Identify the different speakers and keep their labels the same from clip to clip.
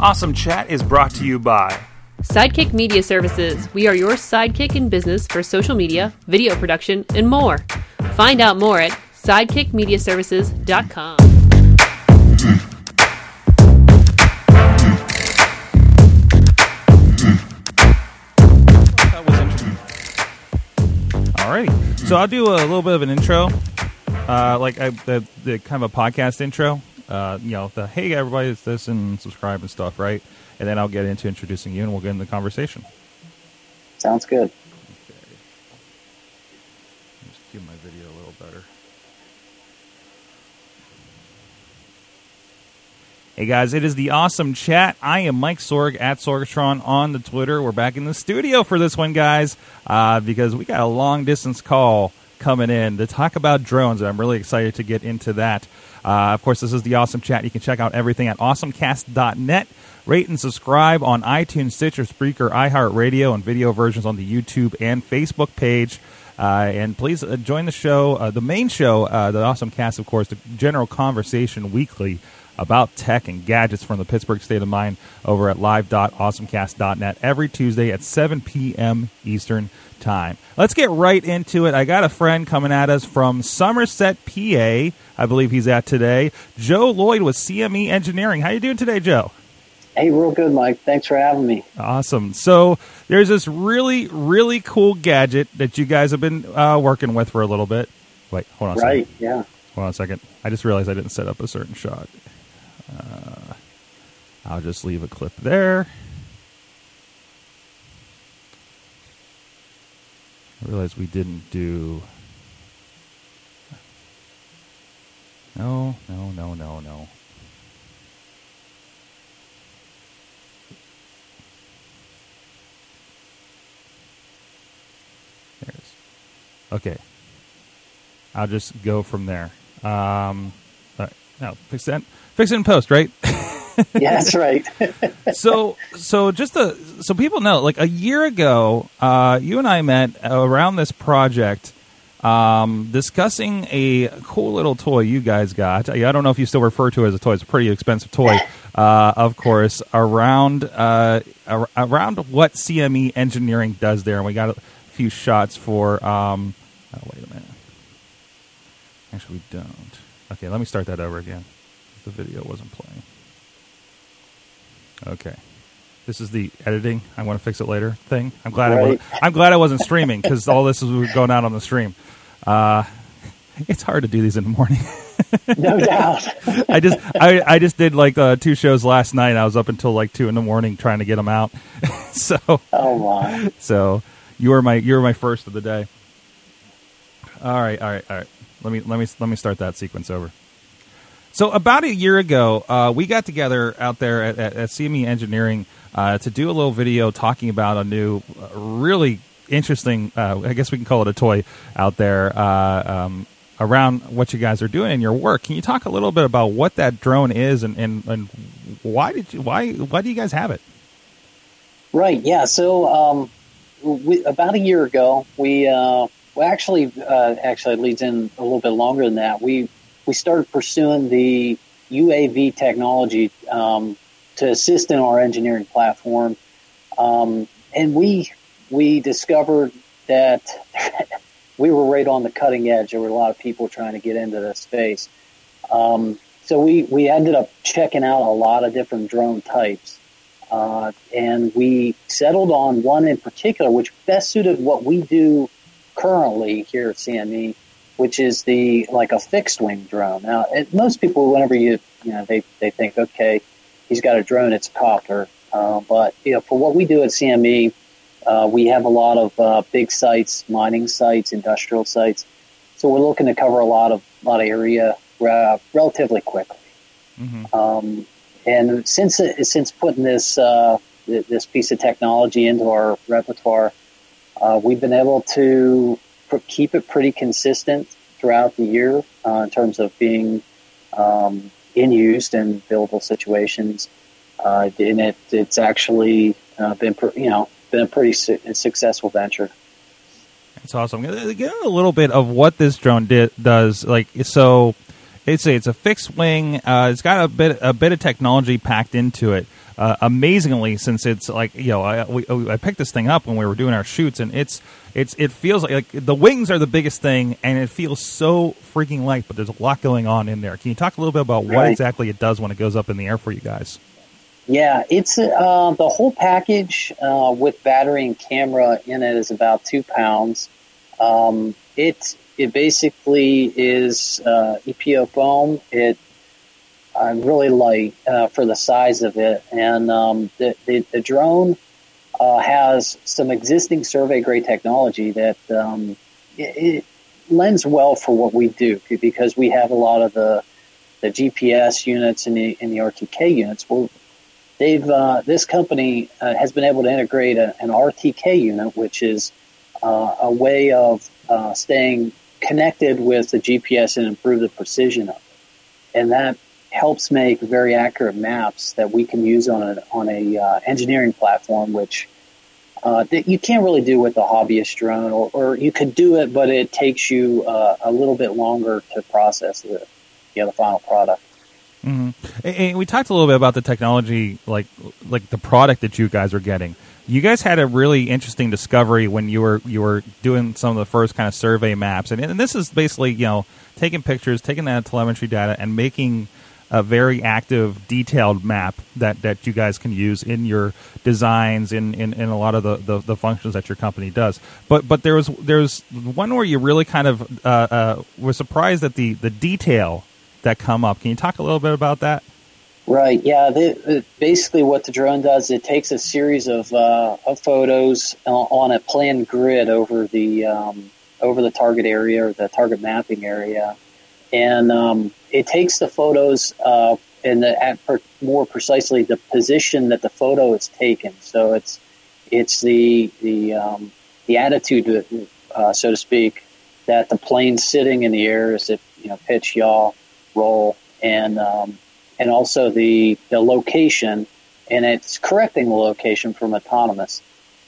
Speaker 1: Awesome Chat is brought to you by
Speaker 2: Sidekick Media Services. We are your sidekick in business for social media, video production, and more. Find out more at sidekickmediaservices.com.
Speaker 1: That was interesting. Alrighty, so I'll do a little bit of an intro, uh, like I, the, the kind of a podcast intro. Uh, you know, the hey everybody, it's this and subscribe and stuff, right? And then I'll get into introducing you, and we'll get into the conversation.
Speaker 3: Sounds good.
Speaker 1: Okay. Just cue my video a little better. Hey guys, it is the awesome chat. I am Mike Sorg at Sorgatron on the Twitter. We're back in the studio for this one, guys, uh, because we got a long distance call coming in to talk about drones, and I'm really excited to get into that. Uh, of course, this is the awesome chat. You can check out everything at awesomecast.net. Rate and subscribe on iTunes, Stitcher, Spreaker, iHeartRadio, and video versions on the YouTube and Facebook page. Uh, and please uh, join the show, uh, the main show, uh, the Awesome Cast, of course, the general conversation weekly about tech and gadgets from the Pittsburgh State of Mind over at live.awesomecast.net every Tuesday at 7 p.m. Eastern Time. Let's get right into it. I got a friend coming at us from Somerset, PA. I believe he's at today. Joe Lloyd with CME Engineering. How you doing today, Joe?
Speaker 3: Hey, real good, Mike. Thanks for having me.
Speaker 1: Awesome. So there's this really, really cool gadget that you guys have been uh, working with for a little bit. Wait, hold on. A
Speaker 3: Right,
Speaker 1: second.
Speaker 3: yeah.
Speaker 1: Hold on a second. I just realized I didn't set up a certain shot. Uh, I'll just leave a clip there. I realized we didn't do. No, no, no, no, no. There's. Okay. I'll just go from there. Um. No, fix that. Fix it in post, right?
Speaker 3: Yeah, that's right.
Speaker 1: so, so just to, so people know, like a year ago, uh, you and I met around this project, um, discussing a cool little toy you guys got. I don't know if you still refer to it as a toy. It's a pretty expensive toy, uh, of course. Around, uh, ar- around what CME engineering does there, and we got a few shots for. Um, oh, wait a minute. Actually, we don't. Okay, let me start that over again. The video wasn't playing. Okay. This is the editing. I want to fix it later thing. I'm glad. I wasn't, I'm glad I wasn't streaming because all this is going out on the stream. Uh, it's hard to do these in the morning.
Speaker 3: no doubt.
Speaker 1: I just I, I just did like uh, two shows last night. I was up until like two in the morning trying to get them out. so
Speaker 3: Oh, my.
Speaker 1: so you were my you were my first of the day. All right, all right, all right. Let me let me let me start that sequence over. So about a year ago, uh, we got together out there at, at, at CME Engineering uh, to do a little video talking about a new, uh, really interesting. Uh, I guess we can call it a toy out there uh, um, around what you guys are doing in your work. Can you talk a little bit about what that drone is and, and, and why did you why why do you guys have it?
Speaker 3: Right, yeah. So, um, we, about a year ago, we, uh, well, actually, uh, actually, it leads in a little bit longer than that. We, we started pursuing the UAV technology um, to assist in our engineering platform. Um, and we, we discovered that we were right on the cutting edge. There were a lot of people trying to get into this space. Um, so we, we ended up checking out a lot of different drone types. Uh, and we settled on one in particular, which best suited what we do currently here at CME, which is the like a fixed wing drone. Now, it, most people, whenever you you know they they think, okay, he's got a drone, it's a copter. Uh, but you know, for what we do at CME, uh, we have a lot of uh, big sites, mining sites, industrial sites. So we're looking to cover a lot of lot of area uh, relatively quickly. Um, and since since putting this uh, this piece of technology into our repertoire, uh, we've been able to pr- keep it pretty consistent throughout the year uh, in terms of being um, in used and billable situations. Uh, and it, it's actually uh, been pr- you know been a pretty su- successful venture.
Speaker 1: That's awesome. Get a little bit of what this drone di- does. Like so, it's a, it's a fixed wing. Uh, it's got a bit a bit of technology packed into it. Uh, amazingly since it's like you know I, we, I picked this thing up when we were doing our shoots and it's it's it feels like, like the wings are the biggest thing and it feels so freaking light but there's a lot going on in there can you talk a little bit about what
Speaker 3: Right.
Speaker 1: exactly it does when it goes up in the air for you guys
Speaker 3: Yeah, it's uh, the whole package uh, with battery and camera in it is about two pounds. Um, it it basically is uh, EPO foam. It really light uh, for the size of it, and um, the, the the drone uh, has some existing survey grade technology that um, it, it lends well for what we do because we have a lot of the the GPS units and the and the RTK units. Well, they've uh, this company uh, has been able to integrate a, an RTK unit, which is uh, a way of uh, staying connected with the GPS and improve the precision of it, and that helps make very accurate maps that we can use on a on a uh, engineering platform, which. Uh, that you can't really do with a hobbyist drone, or, or you could do it, but it takes you uh, a little bit longer to process the, you know, the final product.
Speaker 1: hmm And, and we talked a little bit about the technology, like like the product that you guys are getting. You guys had a really interesting discovery when you were you were doing some of the first kind of survey maps, and, and this is basically you know taking pictures, taking that telemetry data, and making a very active, detailed map that, that you guys can use in your designs, in, in, in a lot of the, the, the functions that your company does. But but there was there's one where you really kind of uh, uh, was surprised at the, the detail that come up. Can you talk a little bit about that?
Speaker 3: Right. Yeah. Basically, what the drone does, it takes a series of, uh, of photos on, on a planned grid over the um, over the target area or the target mapping area, and um, it takes the photos uh, and the, at per, more precisely the position that the photo is taken. So it's it's the the um, the attitude, uh, so to speak, that the plane's sitting in the air as if you know pitch, yaw, roll, and um, and also the the location, and it's correcting the location from autonomous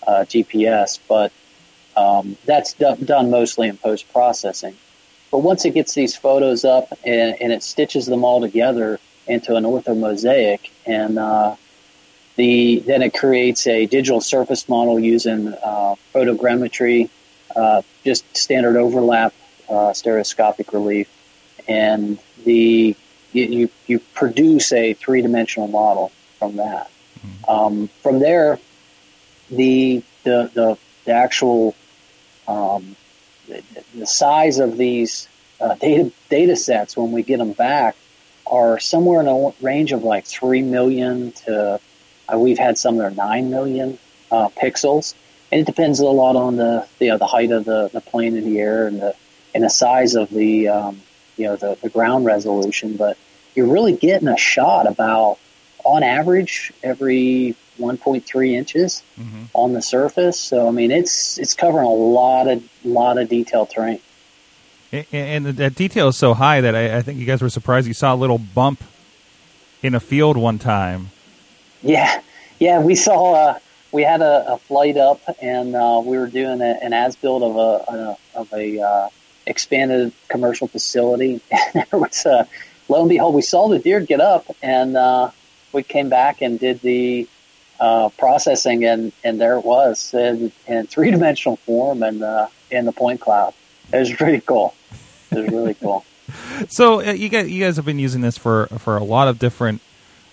Speaker 3: uh, GPS, but um, that's do- done mostly in post processing. But once it gets these photos up and, and it stitches them all together into an ortho mosaic, and uh, the then it creates a digital surface model using uh, photogrammetry, uh, just standard overlap, uh, stereoscopic relief, and the you, you, produce a three dimensional model from that. Um, from there, the the the, the actual um, the, size of these uh, data data sets when we get them back are somewhere in a range of like three million to uh, we've had some that are nine million uh, pixels, and it depends a lot on the you know, the height of the, the plane in the air and the and the size of the um, you know the, the ground resolution. But you're really getting a shot about on average every 1.3 inches
Speaker 1: Mm-hmm.
Speaker 3: on the surface. So I mean, it's it's covering a lot of lot of detailed terrain.
Speaker 1: And, and that detail is so high that I, I think you guys were surprised you saw a little bump in a field one time.
Speaker 3: Yeah, yeah. We saw uh, we had a, a flight up, and uh, we were doing a, an as build of a, of a uh, expanded commercial facility. And there was a lo and behold, we saw the deer get up, and uh, we came back and did the uh, processing, and, and there it was in, in three dimensional form and uh, in the point cloud. It was pretty cool. It was really cool.
Speaker 1: So uh, you guys, you guys have been using this for for a lot of different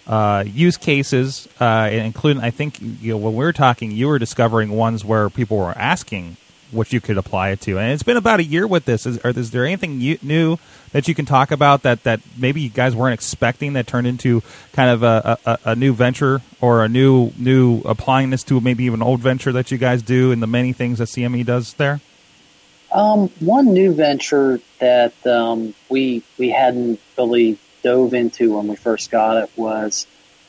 Speaker 1: uh, use cases, uh, including I think you know, when we were talking, you were discovering ones where people were asking what you could apply it to, and it's been about a year with this. Is, is there anything you, new that you can talk about that that maybe you guys weren't expecting that turned into kind of a, a, a new venture or a new new applying this to maybe even old venture that you guys do and the many things that CME does there?
Speaker 3: Um, one new venture that um, we we hadn't really dove into when we first got it was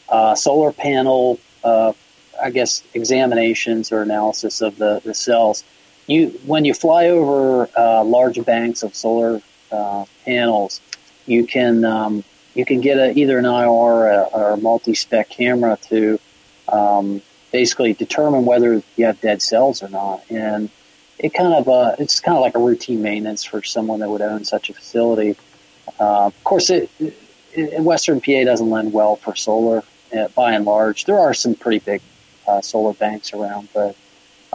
Speaker 3: uh, solar panel, uh, I guess, examinations or analysis of the, the cells. You when you fly over uh, large banks of solar uh, panels, you can um, you can get a, either an IR or a, or a multi-spec camera to um, basically determine whether you have dead cells or not, and it kind of uh, it's kind of like a routine maintenance for someone that would own such a facility. Uh, of course, it, it, Western PA doesn't lend well for solar uh, by and large. There are some pretty big uh, solar banks around, but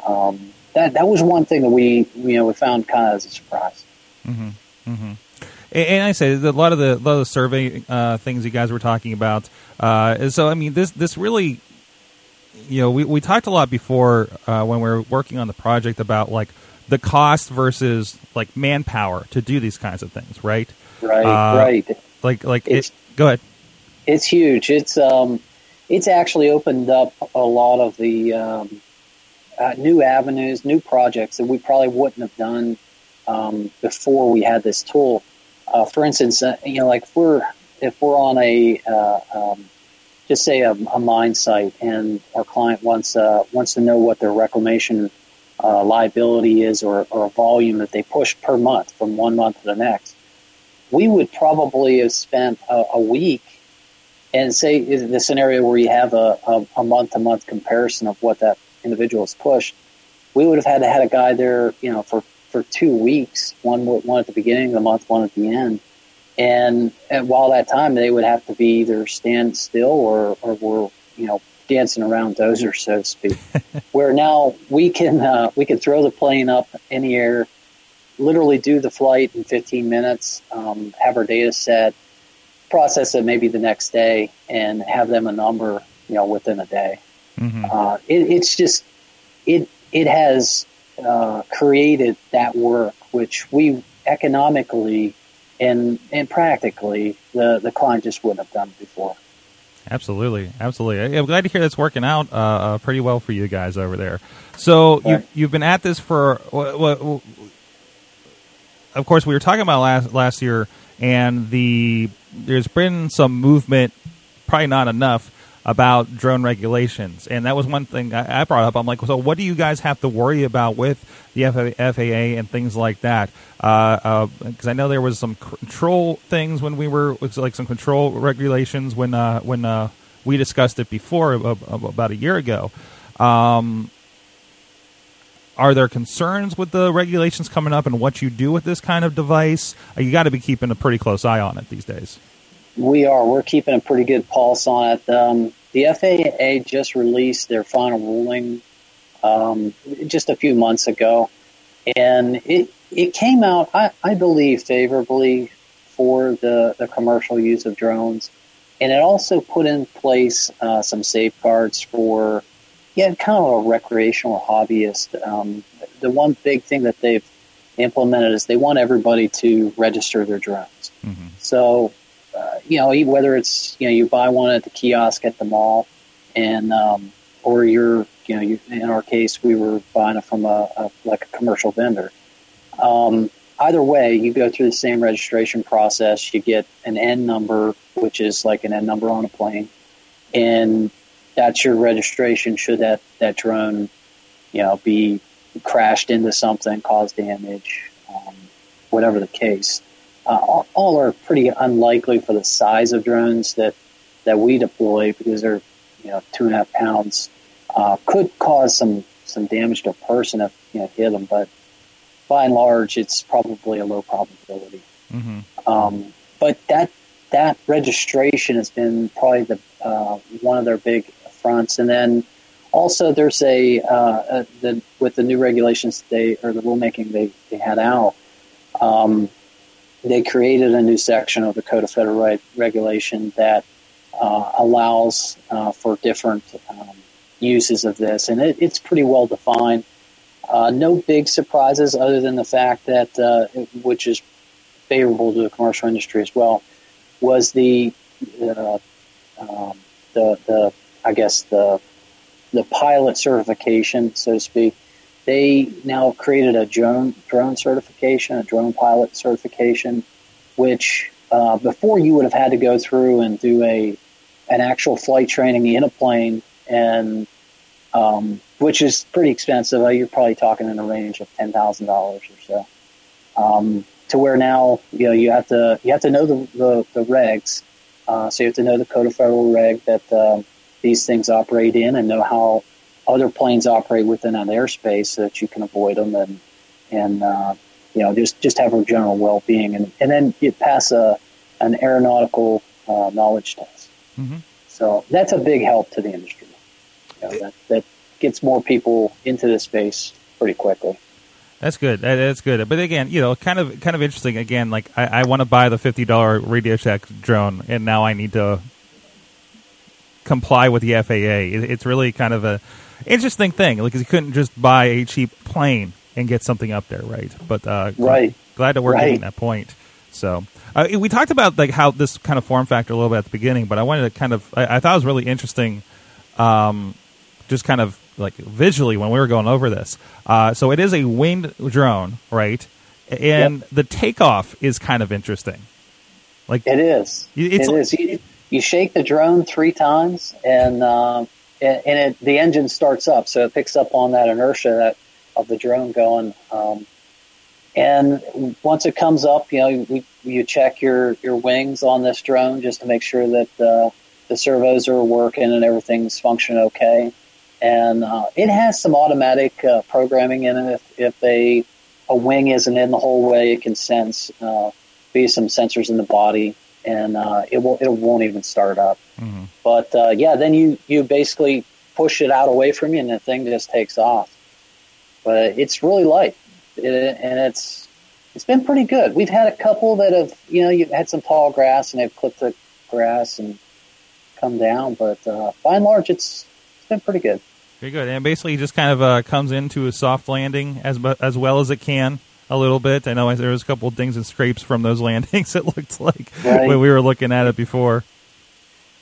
Speaker 3: um, that that was one thing that we you know we found kind of as a surprise.
Speaker 1: Mm-hmm. Mm-hmm. And, and I say a lot of the lot of the survey uh, things you guys were talking about. Uh, so I mean, this this really, you know, we we talked a lot before uh, when we were working on the project about like the cost versus like manpower to do these kinds of things, right?
Speaker 3: Right, uh, right.
Speaker 1: Like like it, go ahead.
Speaker 3: It's huge. It's um, it's actually opened up a lot of the um, uh, new avenues, new projects that we probably wouldn't have done um, before we had this tool. Uh, for instance, uh, you know, like if we're if we're on a uh, um, just say a, a, mine site and our client wants uh, wants to know what their reclamation uh, liability is or, or a volume that they push per month from one month to the next, we would probably have spent a, a week and say the scenario where you have a, a month to month comparison of what that individual has pushed, we would have had to had a guy there, you know, for for two weeks, one one at the beginning of the month, one at the end. And, and while that time, they would have to be either stand still or, or were, you know, dancing around dozer, so to speak. Where now we can uh, we can throw the plane up in the air, literally do the flight in 15 minutes, um, have our data set, process it maybe the next day, and have them a number, you know, within a day. Mm-hmm. Uh, it, it's just it it has uh, created that work, which we economically and and practically the the client just wouldn't have done before.
Speaker 1: Absolutely, absolutely. I'm glad to hear that's working out uh, uh, pretty well for you guys over there. So you, you've been at this for, well, well, of course, we were talking about last last year, and the there's been some movement, probably not enough, about drone regulations, and that was one thing I, brought up. I'm like, so what do you guys have to worry about with the FAA and things like that? Because uh, uh, I know there was some control things when we were like some control regulations when uh, when uh, we discussed it before about a year ago. Um, are there concerns with the regulations coming up and what you do with this kind of device? You got to be keeping a pretty close eye on it these days.
Speaker 3: We are. We're keeping a pretty good pulse on it. Um, the FAA just released their final ruling um, just a few months ago, and it it came out, I, I believe, favorably for the, the commercial use of drones, and it also put in place uh, some safeguards for yeah, kind of a recreational hobbyist. Um, the one big thing that they've implemented is they want everybody to register their drones. Mm-hmm. So you know, whether it's you know you buy one at the kiosk at the mall, and um, or you're you know you, in our case we were buying it from a, a like a commercial vendor. Um, either way, you go through the same registration process. You get an N number, which is like an N number on a plane, and that's your registration. Should that that drone, you know, be crashed into something, cause damage, um, whatever the case uh, all are pretty unlikely for the size of drones that that we deploy because they're you know two and a half pounds. Uh, could cause some some damage to a person if you know hit them, but by and large, it's probably a low probability. Mm-hmm. Um, but that that registration has been probably the uh, one of their big fronts, and then also there's a, uh, a the, with the new regulations they or the rulemaking they, they had out. Um, they created a new section of the Code of Federal Re- Regulation that uh, allows uh, for different um, uses of this, and it, it's pretty well defined. Uh, no big surprises other than the fact that, uh, which is favorable to the commercial industry as well, was the uh, um, the the I guess the the pilot certification, so to speak, they now created a drone drone certification, a drone pilot certification, which uh, before you would have had to go through and do a an actual flight training in a plane, and um, which is pretty expensive. Uh, you're probably talking in a range of ten thousand dollars or so. Um, to where now you know you have to you have to know the the, the regs, uh, so you have to know the code of federal reg that uh, these things operate in, and know how other planes operate within an airspace so that you can avoid them and and uh, you know just just have a general well being and and then you pass a an aeronautical uh, knowledge test. Mm-hmm. So that's a big help to the industry. You know, that, that gets more people into the space pretty quickly.
Speaker 1: That's good. That, that's good. But again, you know, kind of kind of interesting. Again, like I, I want to buy the fifty dollar Radio Shack drone, and now I need to comply with the FAA. It, it's really kind of a interesting thing. Like you couldn't just buy a cheap plane and get something up there, right? But uh,
Speaker 3: right.
Speaker 1: glad that we're
Speaker 3: right.
Speaker 1: getting that point. So uh, we talked about like how this kind of form factor a little bit at the beginning, but I wanted to kind of I, I thought it was really interesting, um, just kind of like visually when we were going over this. Uh, so it is a winged drone, right? And
Speaker 3: Yep.
Speaker 1: the takeoff is kind of interesting. Like
Speaker 3: It is.
Speaker 1: It's-
Speaker 3: it is. You, you shake the drone three times, and uh, and, and it, the engine starts up, so it picks up on that inertia that of the drone going. Um, and once it comes up, you know, we, you check your, your wings on this drone just to make sure that the servos are working and everything's functioning okay. And uh, it has some automatic uh, programming in it. If, if a a wing isn't in the whole way, it can sense uh, be some sensors in the body, and uh, it will it won't even start up.
Speaker 1: Mhm.
Speaker 3: But uh, yeah, then you you basically push it out away from you, and the thing just takes off. But it's really light, it, and it's it's been pretty good. We've had a couple that have you know you've had some tall grass, and they've clipped the grass and come down. But uh, by and large, it's it's been pretty good.
Speaker 1: Very good. And basically, just kind of uh, comes into a soft landing as as well as it can a little bit. I know there was a couple of things and scrapes from those landings. It looked like
Speaker 3: Right.
Speaker 1: when we were looking at it before.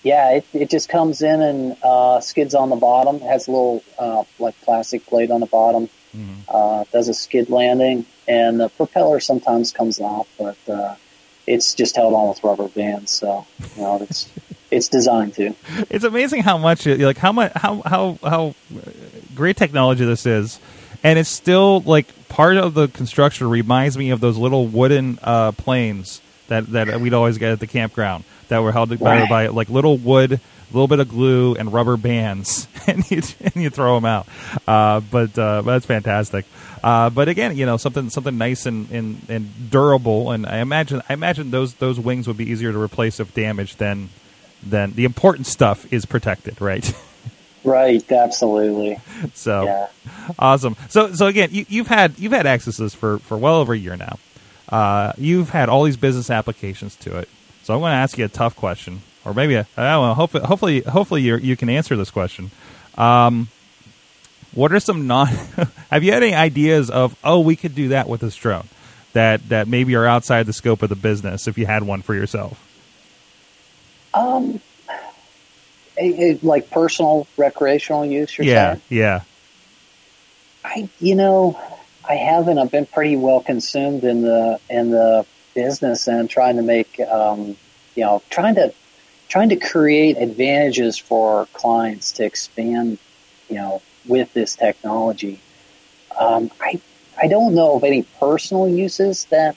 Speaker 3: Yeah, it, it just comes in and uh, skids on the bottom. It has a little uh, like plastic plate on the bottom.
Speaker 1: Mhm.
Speaker 3: Uh, does a skid landing, and the propeller sometimes comes off, but uh, it's just held on with rubber bands. So you know, it's it's designed to.
Speaker 1: It's amazing how much like how much how how how great technology this is, and it's still like part of the construction reminds me of those little wooden uh, planes that that we'd always get at the campground that were held together
Speaker 3: Right.
Speaker 1: by like little wood, a little bit of glue and rubber bands, and you and you throw them out. Uh, but uh, but that's fantastic. Uh, but again, you know something something nice and, and, and durable, and I imagine I imagine those those wings would be easier to replace if damaged than than the important stuff is protected, right?
Speaker 3: Right, absolutely.
Speaker 1: so
Speaker 3: Yeah.
Speaker 1: awesome. So so again, you, you've had you've had access to this for for well over a year now. Uh, you've had all these business applications to it. So I'm going to ask you a tough question, or maybe a, I don't know. Hopefully, hopefully, hopefully you you can answer this question. Um, what are some non? have you had any ideas of oh we could do that with this drone that that maybe are outside the scope of the business if you had one for yourself?
Speaker 3: Um, a, a, like personal recreational use. You're
Speaker 1: yeah,
Speaker 3: saying?
Speaker 1: yeah.
Speaker 3: I, you know, I haven't. I've been pretty well consumed in the in the business and trying to make, um, you know, trying to trying to create advantages for clients to expand, you know, with this technology. Um, I I don't know of any personal uses that,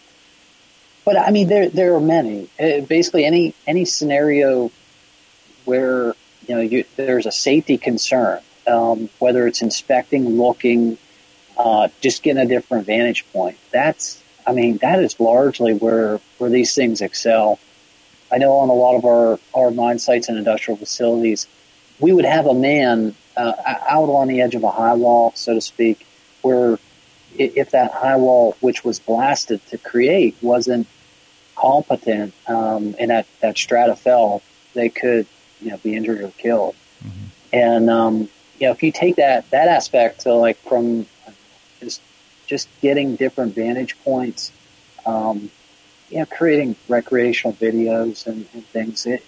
Speaker 3: but I mean there there are many. Uh, basically, any any scenario where you know you, there's a safety concern, um, whether it's inspecting, looking, uh, just getting a different vantage point. That's I mean that is largely where where these things excel. I know on a lot of our our mine sites and industrial facilities, we would have a man uh, out on the edge of a high wall, so to speak, where if that high wall, which was blasted to create, wasn't competent um, and that, that strata fell, they could you know be injured or killed. And um, you know if you take that that aspect to like from just just getting different vantage points, um, you know, creating recreational videos and, and things, it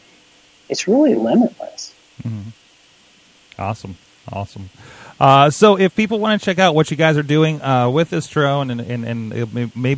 Speaker 3: it's really limitless.
Speaker 1: Awesome, awesome. Uh, so, if people want to check out what you guys are doing uh, with this drone and and, and maybe